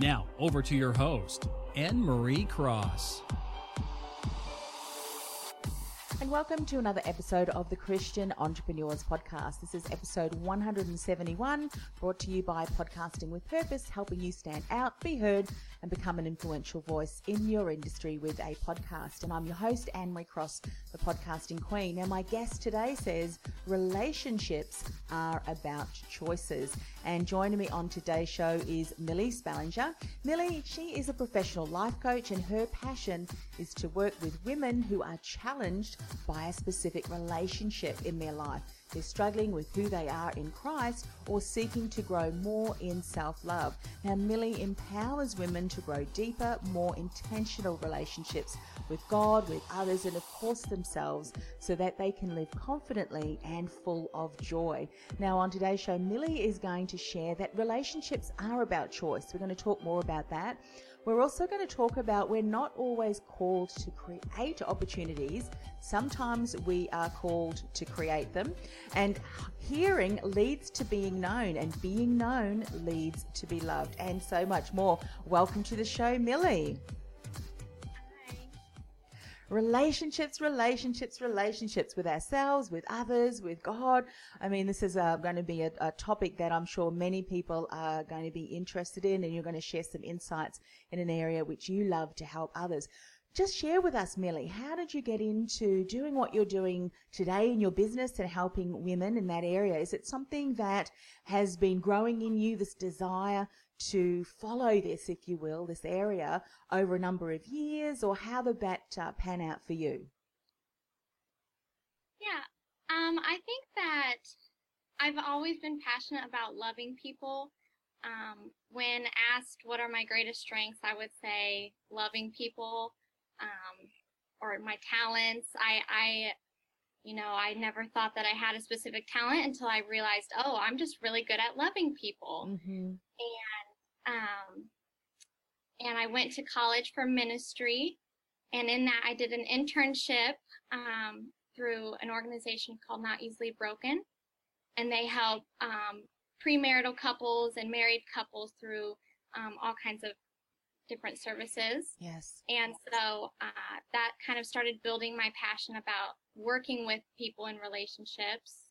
Now, over to your host, Anne Marie Cross. And welcome to another episode of the Christian Entrepreneurs Podcast. This is episode 171, brought to you by Podcasting with Purpose, helping you stand out, be heard, and become an influential voice in your industry with a podcast. And I'm your host, Anne Marie Cross, the podcasting queen. Now, my guest today says relationships are about choices. And joining me on today's show is Millie Spallinger. Millie, she is a professional life coach, and her passion is to work with women who are challenged by a specific relationship in their life. They're struggling with who they are in Christ or seeking to grow more in self love. Now, Millie empowers women to grow deeper, more intentional relationships with God, with others, and of course themselves so that they can live confidently and full of joy. Now, on today's show, Millie is going to share that relationships are about choice. We're going to talk more about that. We're also going to talk about we're not always called to create opportunities. Sometimes we are called to create them. And hearing leads to being known, and being known leads to be loved, and so much more. Welcome to the show, Millie. Relationships, relationships, relationships with ourselves, with others, with God. I mean, this is uh, going to be a, a, topic that I'm sure many people are going to be interested in, and you're going to share some insights in an area which you love to help others. Just share with us, Millie, how did you get into doing what you're doing today in your business and helping women in that area? Is it something that has been growing in you, this desire to follow this, if you will, this area over a number of years, or how did that uh, pan out for you? Yeah, um, I think that I've always been passionate about loving people. Um, when asked what are my greatest strengths, I would say loving people um, or my talents. I, I, you know, I never thought that I had a specific talent until I realized, oh, I'm just really good at loving people. Mm-hmm. And um, and I went to college for ministry. And in that, I did an internship um, through an organization called Not Easily Broken. And they help um, premarital couples and married couples through um, all kinds of different services. Yes. And so uh, that kind of started building my passion about working with people in relationships.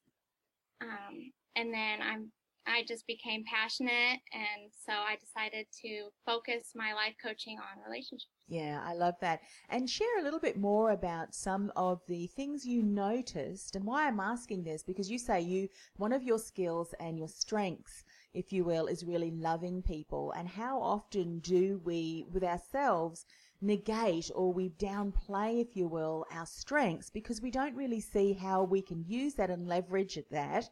Um, and then I'm I just became passionate, and so I decided to focus my life coaching on relationships. Yeah, I love that. And share a little bit more about some of the things you noticed and why I'm asking this because you say you one of your skills and your strengths, if you will, is really loving people. And how often do we with ourselves negate or we downplay, if you will, our strengths because we don't really see how we can use that and leverage that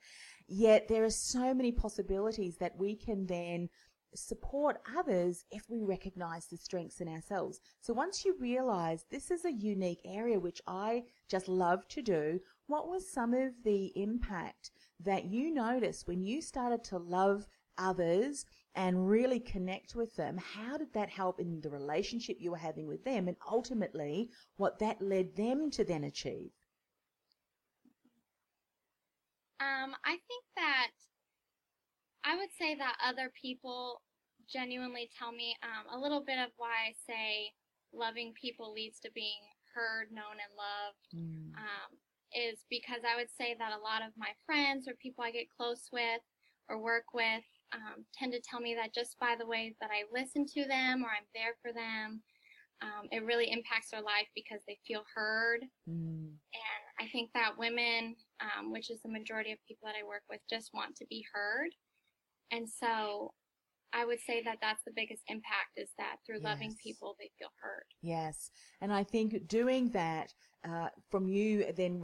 Yet there are so many possibilities that we can then support others if we recognize the strengths in ourselves. So once you realize this is a unique area which I just love to do, what was some of the impact that you noticed when you started to love others and really connect with them? How did that help in the relationship you were having with them and ultimately what that led them to then achieve? Um, I think that I would say that other people genuinely tell me um, a little bit of why I say loving people leads to being heard, known, and loved. Mm. Um, is because I would say that a lot of my friends or people I get close with or work with, um, tend to tell me that just by the way that I listen to them or I'm there for them, um, it really impacts their life because they feel heard. Mm. And I think that women, um, which is the majority of people that I work with, just want to be heard. And so I would say that that's the biggest impact is that through loving people, they feel heard. Yes, and I think doing that uh, from you then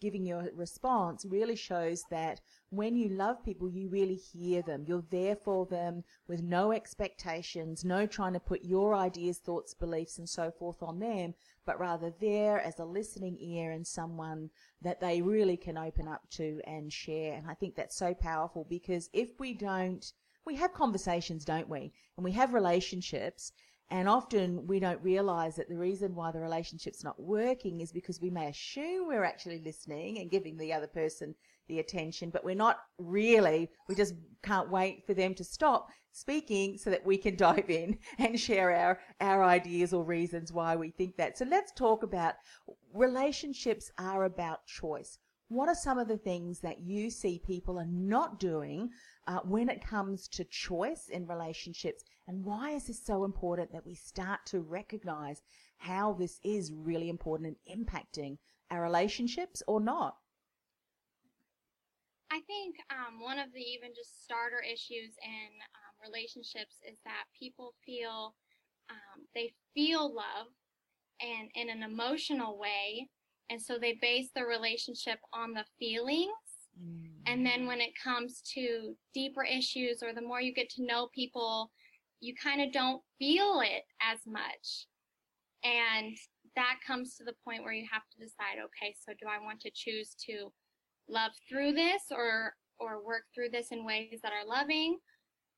giving your response really shows that when you love people, you really hear them. You're there for them with no expectations, no trying to put your ideas, thoughts, beliefs, and so forth on them, but rather there as a listening ear and someone that they really can open up to and share. And I think that's so powerful because if we don't, we have conversations, don't we? And we have relationships. And often we don't realize that the reason why the relationship's not working is because we may assume we're actually listening and giving the other person the attention, but we're not really. We just can't wait for them to stop speaking so that we can dive in and share our, our ideas or reasons why we think that. So let's talk about relationships are about choice. What are some of the things that you see people are not doing uh, when it comes to choice in relationships? And why is this so important that we start to recognize how this is really important in impacting our relationships or not? I think um, one of the even just starter issues in um, relationships is that people feel um, they feel love and in an emotional way, and so they base their relationship on the feelings. And then when it comes to deeper issues or the more you get to know people, you kind of don't feel it as much. And that comes to the point where you have to decide, okay, so do I want to choose to love through this or or work through this in ways that are loving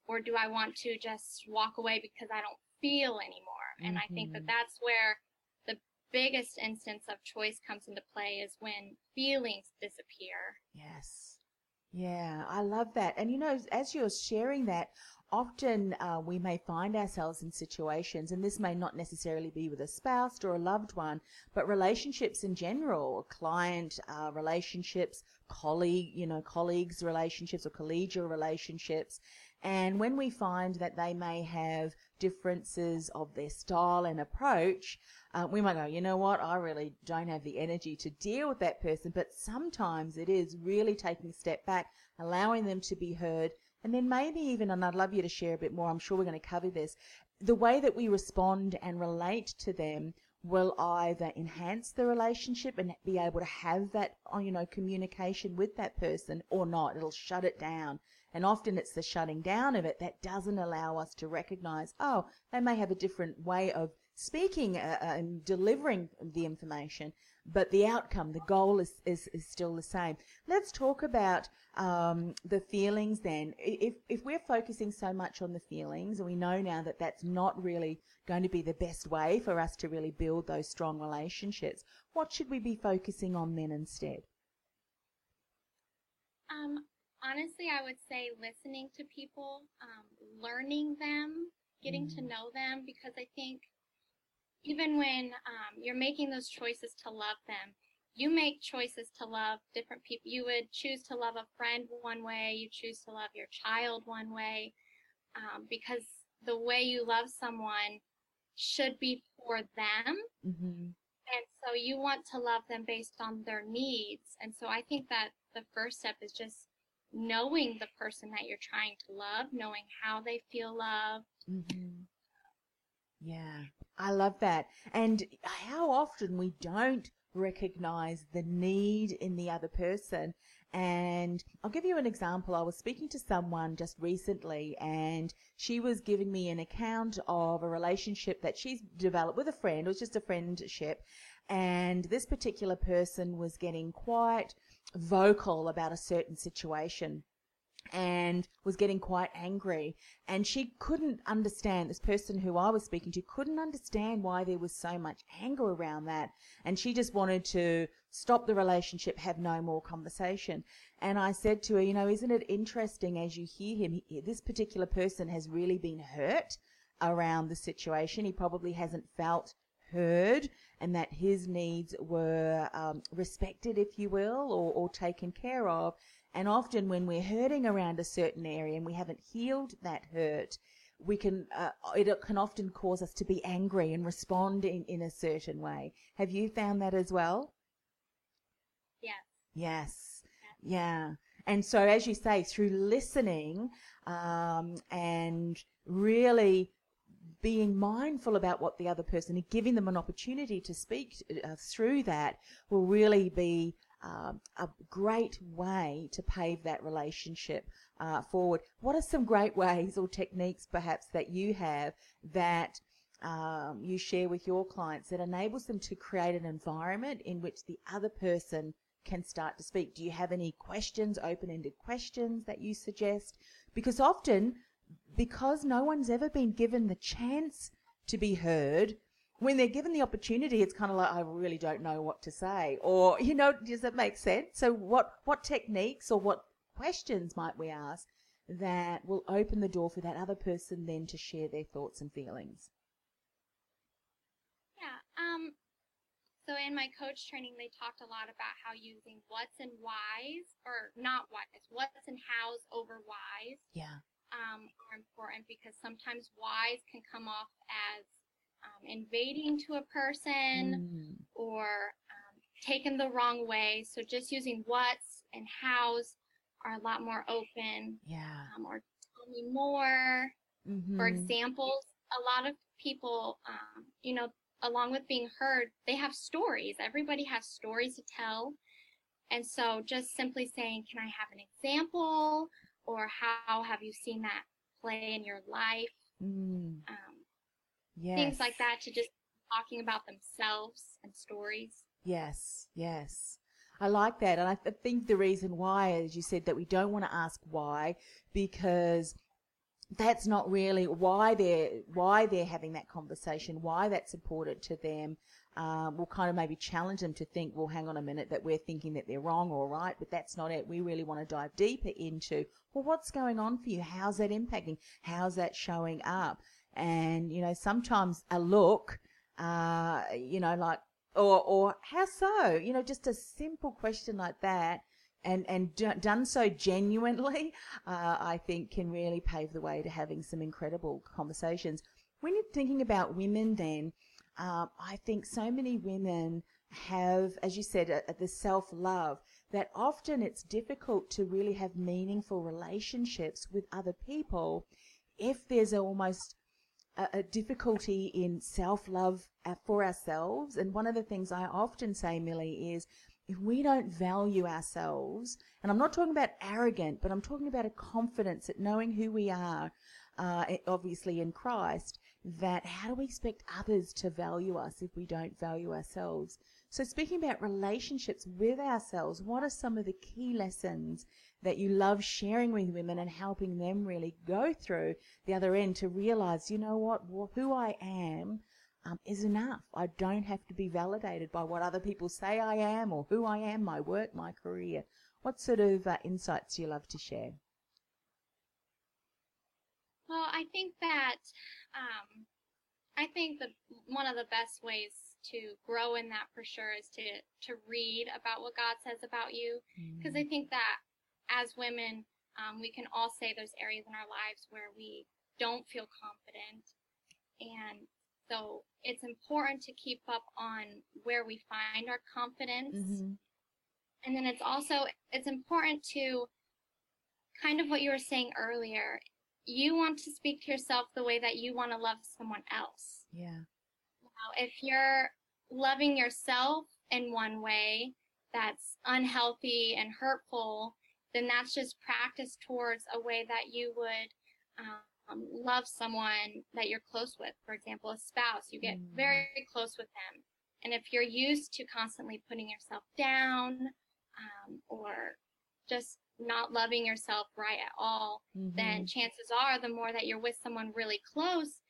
or do I want to just walk away because I don't feel anymore? And I think that Mhm. that's where the biggest instance of choice comes into play is when feelings disappear. Yes. Yeah, I love that. And you know, as you're sharing that, often uh, we may find ourselves in situations, and this may not necessarily be with a spouse or a loved one, but relationships in general, client uh, relationships, colleague, you know, colleagues relationships or collegial relationships. And when we find that they may have differences of their style and approach, uh, we might go, you know what, I really don't have the energy to deal with that person. But sometimes it is really taking a step back, allowing them to be heard, and then maybe even, and I'd love you to share a bit more, I'm sure we're going to cover this, the way that we respond and relate to them will either enhance the relationship and be able to have that, uh, you know, communication with that person or not. It'll shut it down. And often it's the shutting down of it that doesn't allow us to recognize, oh, they may have a different way of speaking uh, uh, and delivering the information, but the outcome, the goal is, is, is still the same. Let's talk about um, the feelings then. If, if we're focusing so much on the feelings, and we know now that that's not really going to be the best way for us to really build those strong relationships, what should we be focusing on then instead? Um, honestly, I would say listening to people, um, learning them, getting to Mm. know them, because I think even when um, you're making those choices to love them, you make choices to love different people. You would choose to love a friend one way, you choose to love your child one way, um, because the way you love someone should be for them. Mm-hmm. And so you want to love them based on their needs. And so I think that the first step is just knowing the person that you're trying to love, knowing how they feel loved. Mm-hmm. Yeah, I love that. And how often we don't recognize the need in the other person. And I'll give you an example. I was speaking to someone just recently and she was giving me an account of a relationship that she's developed with a friend. It was just a friendship. And this particular person was getting quite vocal about a certain situation and was getting quite angry. And she couldn't understand, this person who I was speaking to couldn't understand why there was so much anger around that. And she just wanted to stop the relationship, have no more conversation. And I said to her, you know, isn't it interesting as you hear him, he, this particular person has really been hurt around the situation. He probably hasn't felt heard and that his needs were um, respected, if you will, or, or taken care of. And often when we're hurting around a certain area and we haven't healed that hurt, we can, uh, it can often cause us to be angry and respond in, in a certain way. Have you found that as well? Yes. Yes. Yeah. And so, as you say, through listening um, and really being mindful about what the other person and giving them an opportunity to speak uh, through that will really be um, a great way to pave that relationship uh, forward. What are some great ways or techniques perhaps that you have that um, you share with your clients that enables them to create an environment in which the other person can start to speak? Do you have any questions, open ended questions that you suggest? Because often, because no one's ever been given the chance to be heard, when they're given the opportunity, it's kind of like, I really don't know what to say. Or, you know, does that make sense? So, what, what techniques or what questions might we ask that will open the door for that other person then to share their thoughts and feelings? Yeah. Um, so in my coach training, they talked a lot about how using what's and whys, or not whys, what's and hows over whys. Yeah. Um, are important because sometimes whys can come off as um, invading to a person Mm. or um, taken the wrong way. So just using what's and hows are a lot more open. Yeah. Um, or tell me more. Mm-hmm. For examples, a lot of people, um, you know, along with being heard, they have stories. Everybody has stories to tell. And so just simply saying, can I have an example? Or how have you seen that play in your life? Mm. Um, Yes. Things like that to just talking about themselves and stories. Yes, yes. I like that. And I th- think the reason why, as you said, that we don't want to ask why, because that's not really why they're why they're having that conversation, why that's important to them. Um, we'll kind of maybe challenge them to think, well, hang on a minute, that we're thinking that they're wrong or right, but that's not it. We really want to dive deeper into, well, what's going on for you? How's that impacting? How's that showing up? And you know, sometimes a look, uh, you know, like or or how so? You know, just a simple question like that, and and d- done so genuinely, uh, I think can really pave the way to having some incredible conversations. When you're thinking about women, then um, I think so many women have, as you said, uh, the self love that often it's difficult to really have meaningful relationships with other people if there's almost a, a difficulty in self love for ourselves. And one of the things I often say, Millie, is if we don't value ourselves, and I'm not talking about arrogant, but I'm talking about a confidence at knowing who we are, uh, obviously in Christ, that how do we expect others to value us if we don't value ourselves? So, speaking about relationships with ourselves, what are some of the key lessons that you love sharing with women and helping them really go through the other end to realize, you know what, who I am um, is enough. I don't have to be validated by what other people say I am or who I am, my work, my career. What sort of uh, insights do you love to share? Well, I think that um, I think the one of the best ways to grow in that for sure is to to read about what God says about you. Because I think that as women um, we can all say there's areas in our lives where we don't feel confident. And so it's important to keep up on where we find our confidence. Mm-hmm. and then it's also it's important to kind of what you were saying earlier you want to speak to yourself the way that you want to love someone else Yeah. now, if you're loving yourself in one way that's unhealthy and hurtful, then that's just practice towards a way that you would um, love someone that you're close with. For example, a spouse, you get Mm. very close with them. And if you're used to constantly putting yourself down um, or just not loving yourself right at all, then Mhm. chances are the more that you're with someone really close,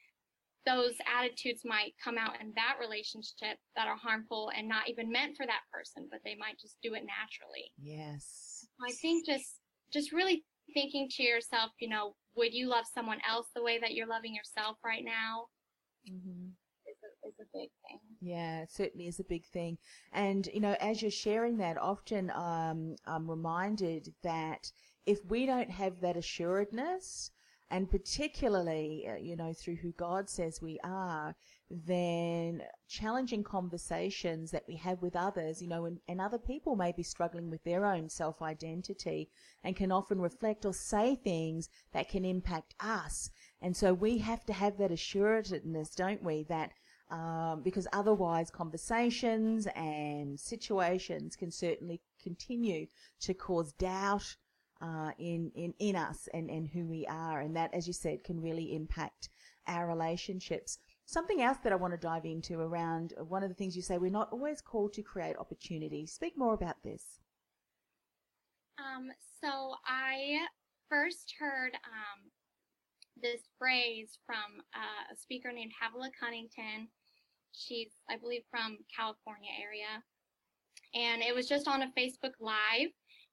those attitudes might come out in that relationship that are harmful and not even meant for that person, but they might just do it naturally. Yes. I think just just really thinking to yourself, you know, would you love someone else the way that you're loving yourself right now? Mm-hmm. A big thing. Yeah, it certainly is a big thing. And, you know, as you're sharing that, often um, I'm reminded that if we don't have that assuredness, and particularly, uh, you know, through who God says we are, then challenging conversations that we have with others, you know, and, and other people may be struggling with their own self identity and can often reflect or say things that can impact us. And so we have to have that assuredness, don't we, that um, because otherwise conversations and situations can certainly continue to cause doubt uh, in, in, in us and, and who we are. And that, as you said, can really impact our relationships. Something else that I want to dive into around one of the things you say, we're not always called to create opportunities. Speak more about this. Um, so I first heard um, this phrase from uh, a speaker named Havilah Cunnington. She's, I believe, from California area. And it was just on a Facebook Live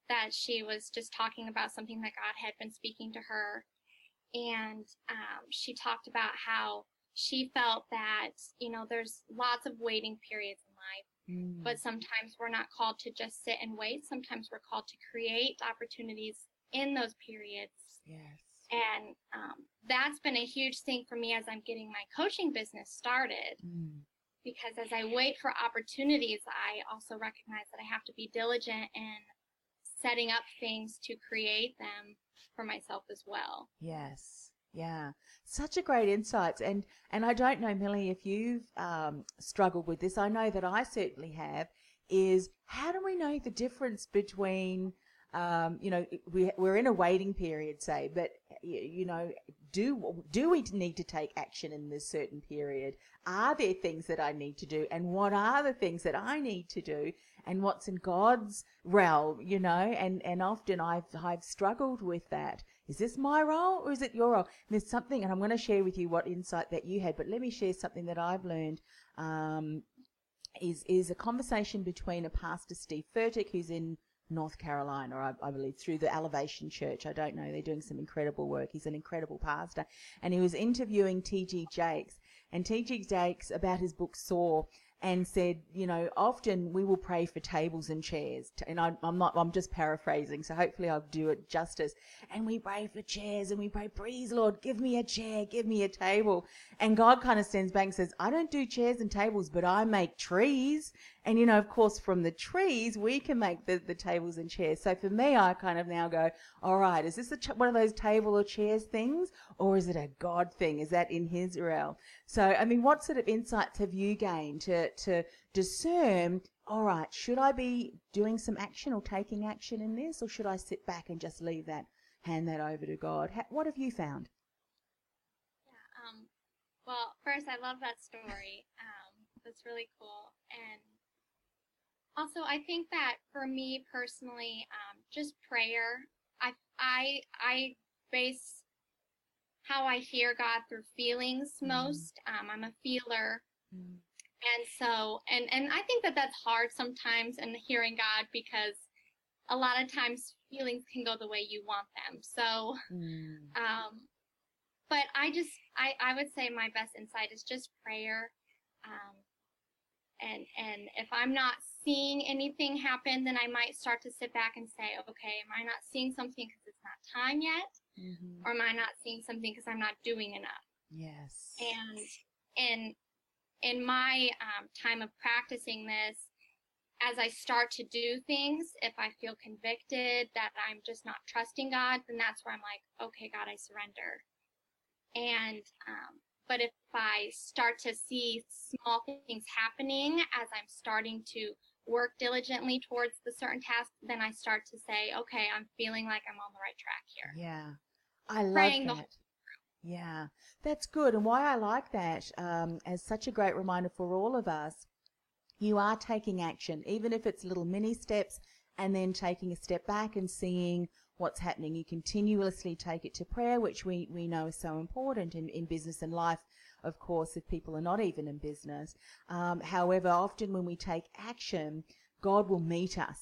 that she was just talking about something that God had been speaking to her. And um, she talked about how she felt that, you know, there's lots of waiting periods in life, mm. but sometimes we're not called to just sit and wait. Sometimes we're called to create opportunities in those periods. Yes. And um, that's been a huge thing for me as I'm getting my coaching business started. Mm. Because as I wait for opportunities, I also recognize that I have to be diligent in setting up things to create them for myself as well. Yes. Yeah, such a great insight, and and I don't know, Millie, if you've um, struggled with this. I know that I certainly have. Is how do we know the difference between, um, you know, we we're in a waiting period, say, but you know, do do we need to take action in this certain period? Are there things that I need to do, and what are the things that I need to do, and what's in God's realm, you know? And and often I've I've struggled with that. Is this my role or is it your role? And there's something, and I'm going to share with you what insight that you had, but let me share something that I've learned. Um, is is a conversation between a pastor Steve Furtick, who's in North Carolina, I, I, believe, through the Elevation Church. I don't know. They're doing some incredible work. He's an incredible pastor. And he was interviewing T.D. Jakes. And T.D. Jakes, about his book Soar, and said, you know, often we will pray for tables and chairs. And I, am not, I'm just paraphrasing, so hopefully I'll do it justice. And we pray for chairs and we pray, please, Lord, give me a chair, give me a table. And God kind of stands back and says, I don't do chairs and tables, but I make trees. And, you know, of course, from the trees, we can make the, the tables and chairs. So for me, I kind of now go, all right, is this ch- one of those table or chairs things? Or is it a God thing? Is that in his realm? So, I mean, what sort of insights have you gained to, to discern, all right, should I be doing some action or taking action in this? Or should I sit back and just leave that, hand that over to God? what have you found? Yeah, um, well, first, I love that story. Um, that's really cool. And also, I think that for me personally, um, just prayer. I I I base how I hear God through feelings mm-hmm. most. Um, I'm a feeler, mm-hmm. and so and and I think that that's hard sometimes in hearing God because a lot of times feelings can go the way you want them. So, mm. um, but I just I I would say my best insight is just prayer. Um, and and if I'm not seeing anything happen, then I might start to sit back and say, okay, am I not seeing something because it's not time yet, mm-hmm. or am I not seeing something because I'm not doing enough? Yes. And in in my um, time of practicing this, as I start to do things, if I feel convicted that I'm just not trusting God, then that's where I'm like, okay, God, I surrender. And um, but if I start to see small things happening as I'm starting to work diligently towards the certain task, then I start to say, okay, I'm feeling like I'm on the right track here. Yeah. I love Praying that. yeah, that's good. And why I like that um, as such a great reminder for all of us, you are taking action, even if it's little mini steps, and then taking a step back and seeing what's happening. You continuously take it to prayer, which we, we know is so important in, in business and life, of course, if people are not even in business. Um, however, often when we take action, God will meet us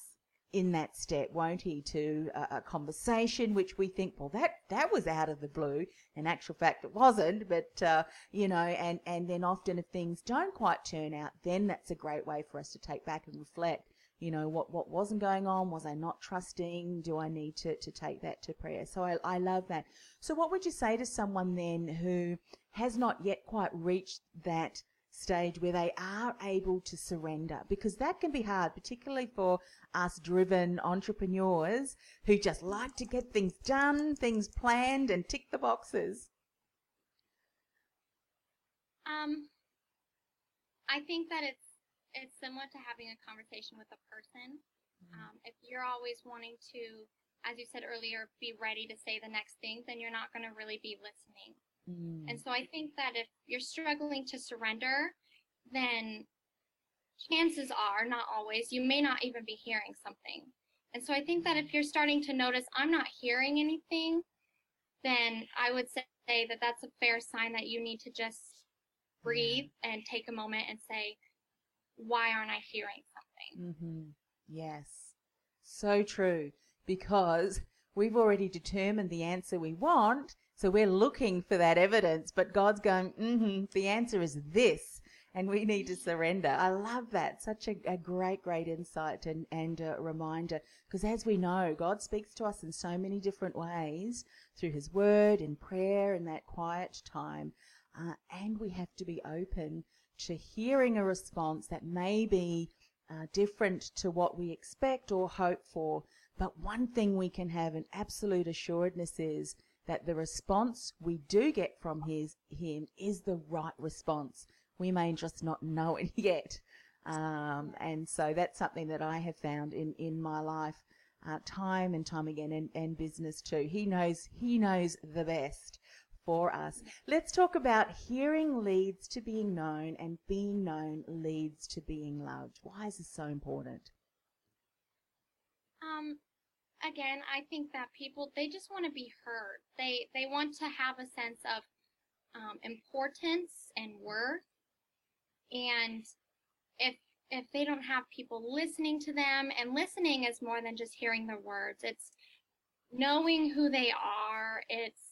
in that step, won't he, to a, a, conversation which we think, well, that that was out of the blue. In actual fact, it wasn't. But uh, you know, and and then often if things don't quite turn out, then that's a great way for us to take back and reflect. You know, what what wasn't going on? Was I not trusting? Do I need to to take that to prayer? So I I love that. So what would you say to someone then who has not yet quite reached that stage where they are able to surrender because that can be hard, particularly for us driven entrepreneurs who just like to get things done, things planned, and tick the boxes. Um, I think that it's it's similar to having a conversation with a person. Mm-hmm. Um, if you're always wanting to, as you said earlier, be ready to say the next thing, then you're not going to really be listening. Mm. And so I think that if you're struggling to surrender, then chances are, not always, you may not even be hearing something. And so I think that if you're starting to notice, I'm not hearing anything, then I would say that that's a fair sign that you need to just breathe and take a moment and say, why aren't I hearing something? Mm-hmm. Yes. So true. Because we've already determined the answer we want. So we're looking for that evidence, but God's going, mm-hmm, the answer is this. And we need to surrender. I love that. Such a, a great, great insight and, and reminder. Because as we know, God speaks to us in so many different ways through His Word, in prayer, in that quiet time. Uh, and we have to be open to hearing a response that may be uh, different to what we expect or hope for. But one thing we can have an absolute assuredness is that the response we do get from his, him is the right response. We may just not know it yet. Um, and so that's something that I have found in, in my life uh, time and time again and, and business too. He knows, he knows the best for us. Let's talk about hearing leads to being known and being known leads to being loved. Why is this so important? Um, again, I think that people they just want to be heard. They they want to have a sense of um, importance and worth. And if if they don't have people listening to them, and listening is more than just hearing the words. It's knowing who they are. It's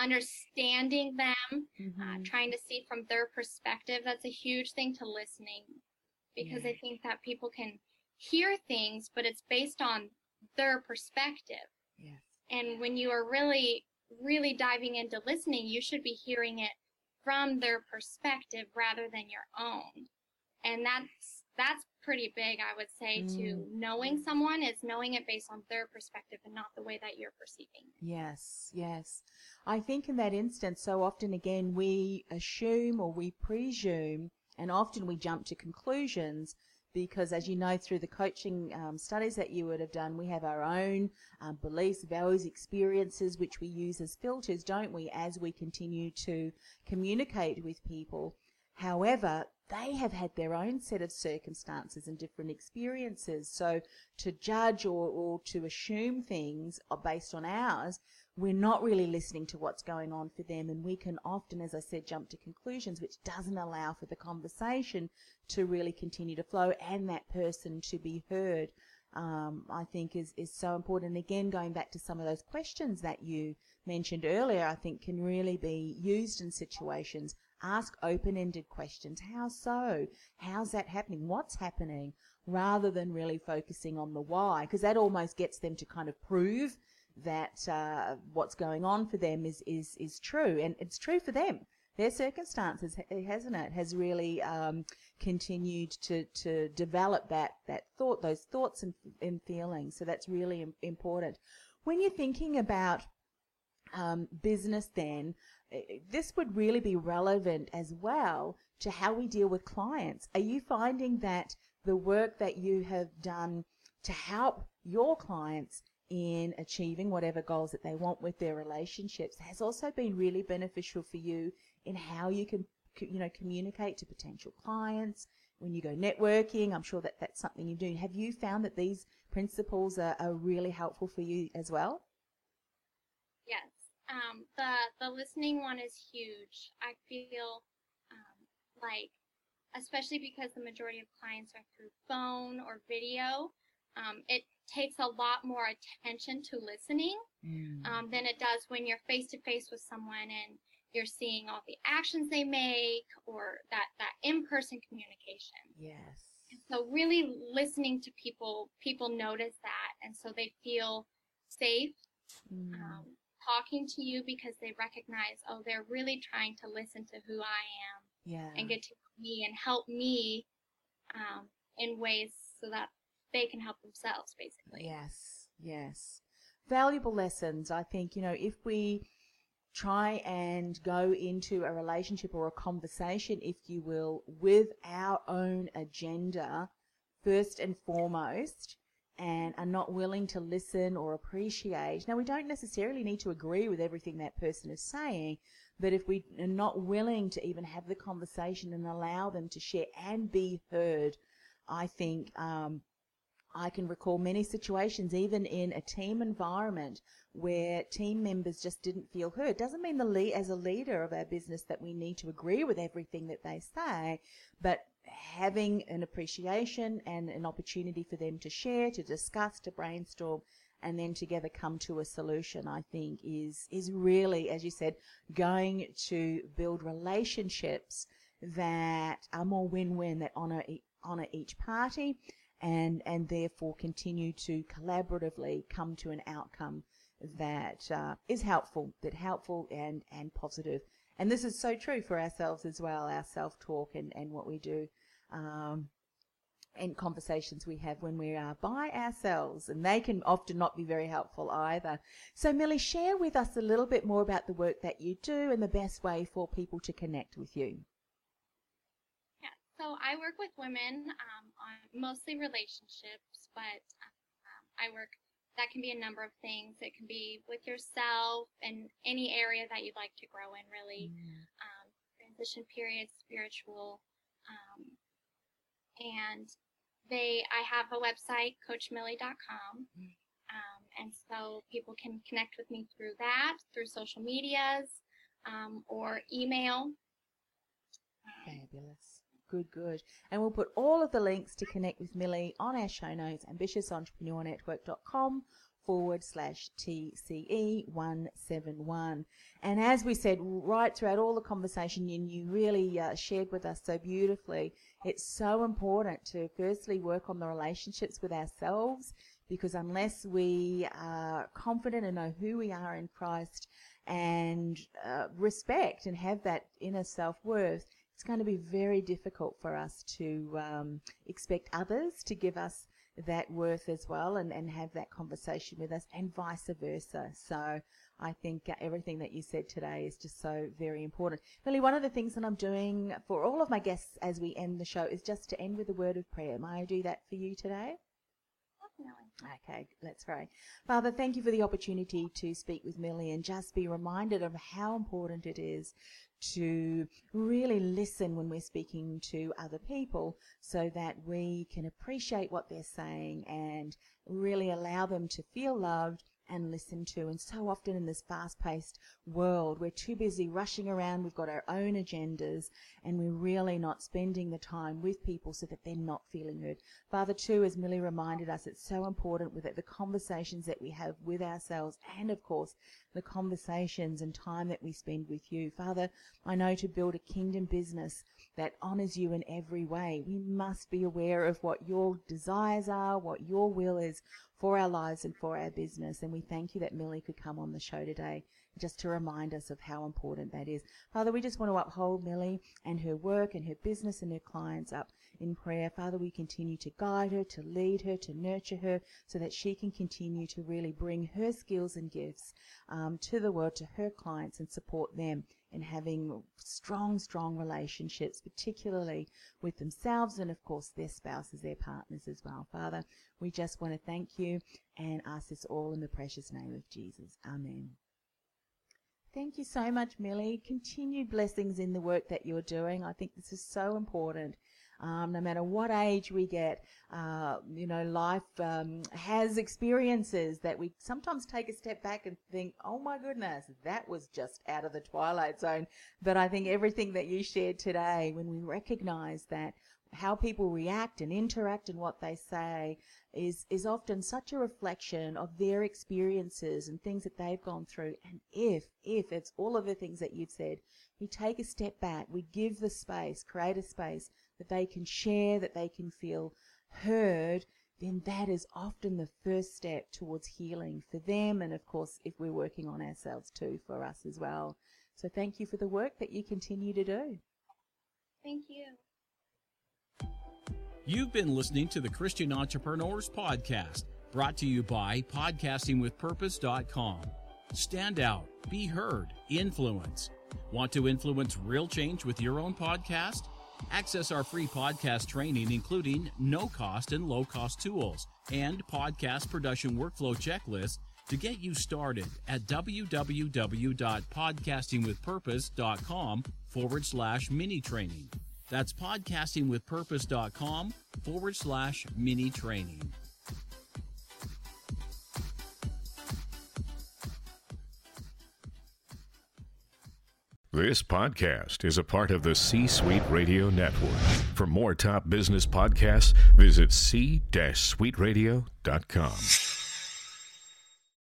understanding them, uh, mm-hmm. uh, trying to see from their perspective. That's a huge thing to listening, because yeah. I think that people can hear things, but it's based on their perspective. Yes. And when you are really, really diving into listening, you should be hearing it from their perspective rather than your own. And that's that's pretty big, I would say, mm. to knowing someone is knowing it based on their perspective and not the way that you're perceiving it. Yes, yes. I think in that instance, so often again, we assume or we presume, and often we jump to conclusions because as you know through the coaching um, studies that you would have done, we have our own um, beliefs, values, experiences, which we use as filters, don't we, as we continue to communicate with people. However, they have had their own set of circumstances and different experiences. So to judge or, or to assume things based on ours we're not really listening to what's going on for them and we can often as i said jump to conclusions which doesn't allow for the conversation to really continue to flow and that person to be heard um, i think is, is so important and again going back to some of those questions that you mentioned earlier i think can really be used in situations ask open-ended questions how so how's that happening what's happening rather than really focusing on the why because that almost gets them to kind of prove that uh, what's going on for them is, is, is true. And it's true for them. Their circumstances, hasn't it, has really um, continued to, to develop that, that thought, those thoughts and, and feelings. So that's really important. When you're thinking about um, business then, this would really be relevant as well to how we deal with clients. Are you finding that the work that you have done to help your clients in achieving whatever goals that they want with their relationships has also been really beneficial for you in how you can you know communicate to potential clients? When you go networking i'm sure that that's something you do have you found that these principles are, are really helpful for you as well? Yes um, the the listening one is huge i feel um, like especially because the majority of clients are through phone or video. Um, it takes a lot more attention to listening Mm. um, than it does when you're face to face with someone and you're seeing all the actions they make or that that in-person communication. yes. So really listening to people, people notice that, and so they feel safe Mm. um, talking to you because they recognize, oh, they're really trying to listen to who I am yeah. and get to me and help me um, in ways so that they can help themselves, basically. Yes, yes. Valuable lessons. I think, you know, if we try and go into a relationship or a conversation, if you will, with our own agenda first and foremost, and are not willing to listen or appreciate. Now, we don't necessarily need to agree with everything that person is saying, but if we are not willing to even have the conversation and allow them to share and be heard, I think um, I can recall many situations, even in a team environment, where team members just didn't feel heard. Doesn't mean the lead, as a leader of our business that we need to agree with everything that they say, but having an appreciation and an opportunity for them to share, to discuss, to brainstorm, and then together come to a solution, I think is is really, as you said, going to build relationships that are more win-win, that honor honor each party, and and therefore continue to collaboratively come to an outcome that uh, is helpful, that helpful and and positive. And this is so true for ourselves as well, our self-talk and and what we do. Um, and conversations we have when we are by ourselves, and they can often not be very helpful either. So, Millie, share with us a little bit more about the work that you do and the best way for people to connect with you. Yeah. So I work with women um, on mostly relationships, but um, I work. That can be a number of things. It can be with yourself and any area that you'd like to grow in, really. Um, transition period, spiritual, um, and they. I have a website, CoachMillie.com, um, and so people can connect with me through that, through social medias, um, or email. Um, Fabulous. Good, good. And we'll put all of the links to connect with Millie on our show notes, ambitiousentrepreneurnetwork.com forward slash TCE 171. And as we said right throughout all the conversation, and you really uh, shared with us so beautifully, it's so important to firstly work on the relationships with ourselves because unless we are confident and know who we are in Christ and uh, respect and have that inner self worth, it's going to be very difficult for us to um, expect others to give us that worth as well and, and have that conversation with us and vice versa. So I think uh, everything that you said today is just so very important. Millie, one of the things that I'm doing for all of my guests as we end the show is just to end with a word of prayer. May I do that for you today? Okay, let's pray. Father, thank you for the opportunity to speak with Millie and just be reminded of how important it is to really listen when we're speaking to other people so that we can appreciate what they're saying and really allow them to feel loved and listened to. And so often in this fast paced world, we're too busy rushing around. We've got our own agendas and we're really not spending the time with people so that they're not feeling heard. Father, too, as Millie reminded us, it's so important with it, the conversations that we have with ourselves and, of course, the conversations and time that we spend with you. Father, I know to build a kingdom business that honors you in every way, we must be aware of what your desires are, what your will is for our lives and for our business. And we thank you that Millie could come on the show today just to remind us of how important that is. Father, we just want to uphold Millie and her work and her business and her clients up in prayer. Father, we continue to guide her, to lead her, to nurture her so that she can continue to really bring her skills and gifts um, to the world, to her clients and support them in having strong, strong relationships, particularly with themselves and, of course, their spouses, their partners as well. Father, we just want to thank you and ask this all in the precious name of Jesus. Amen. Thank you so much, Millie. Continued blessings in the work that you're doing. I think this is so important. um, no matter what age we get. Uh, you know, life um, has experiences that we sometimes take a step back and think, oh my goodness, that was just out of the twilight zone. But I think everything that you shared today, when we recognize that how people react and interact and what they say is is often such a reflection of their experiences and things that they've gone through. And if if it's all of the things that you've said we take a step back we give the space create a space that they can share that they can feel heard then that is often the first step towards healing for them and of course if we're working on ourselves too for us as well. So thank you for the work that you continue to do. Thank you You've been listening to the Christian Entrepreneurs Podcast, brought to you by podcastingwithpurpose.com. Stand out, be heard, influence. Want to influence real change with your own podcast? Access our free podcast training, including no cost and low cost tools and podcast production workflow checklist to get you started at www.podcastingwithpurpose.com forward slash mini training. That's podcastingwithpurpose.com forward slash mini training. This podcast is a part of the C Suite Radio Network. For more top business podcasts, visit c-suiteradio.com.